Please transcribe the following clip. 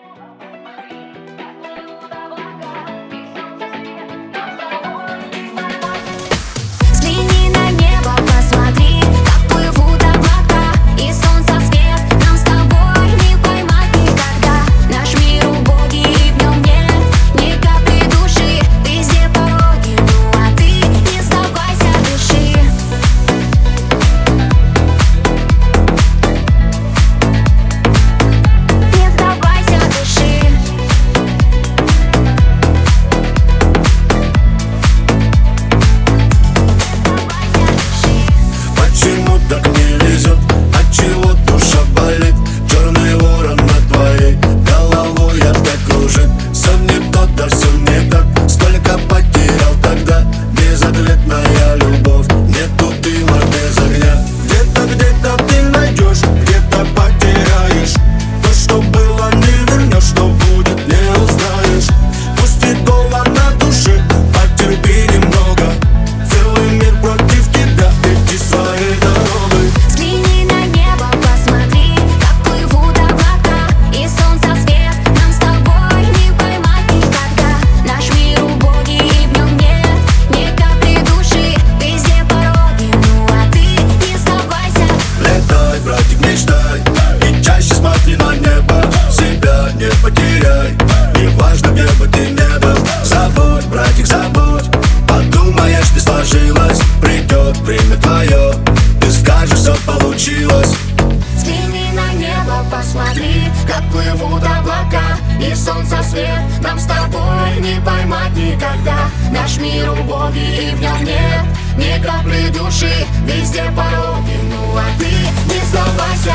more. Плывут облака И солнце свет. Нам с тобой не поймать никогда. Наш мир убогий и в нем нет ни капли души. Везде пороги, ну а ты не сдавайся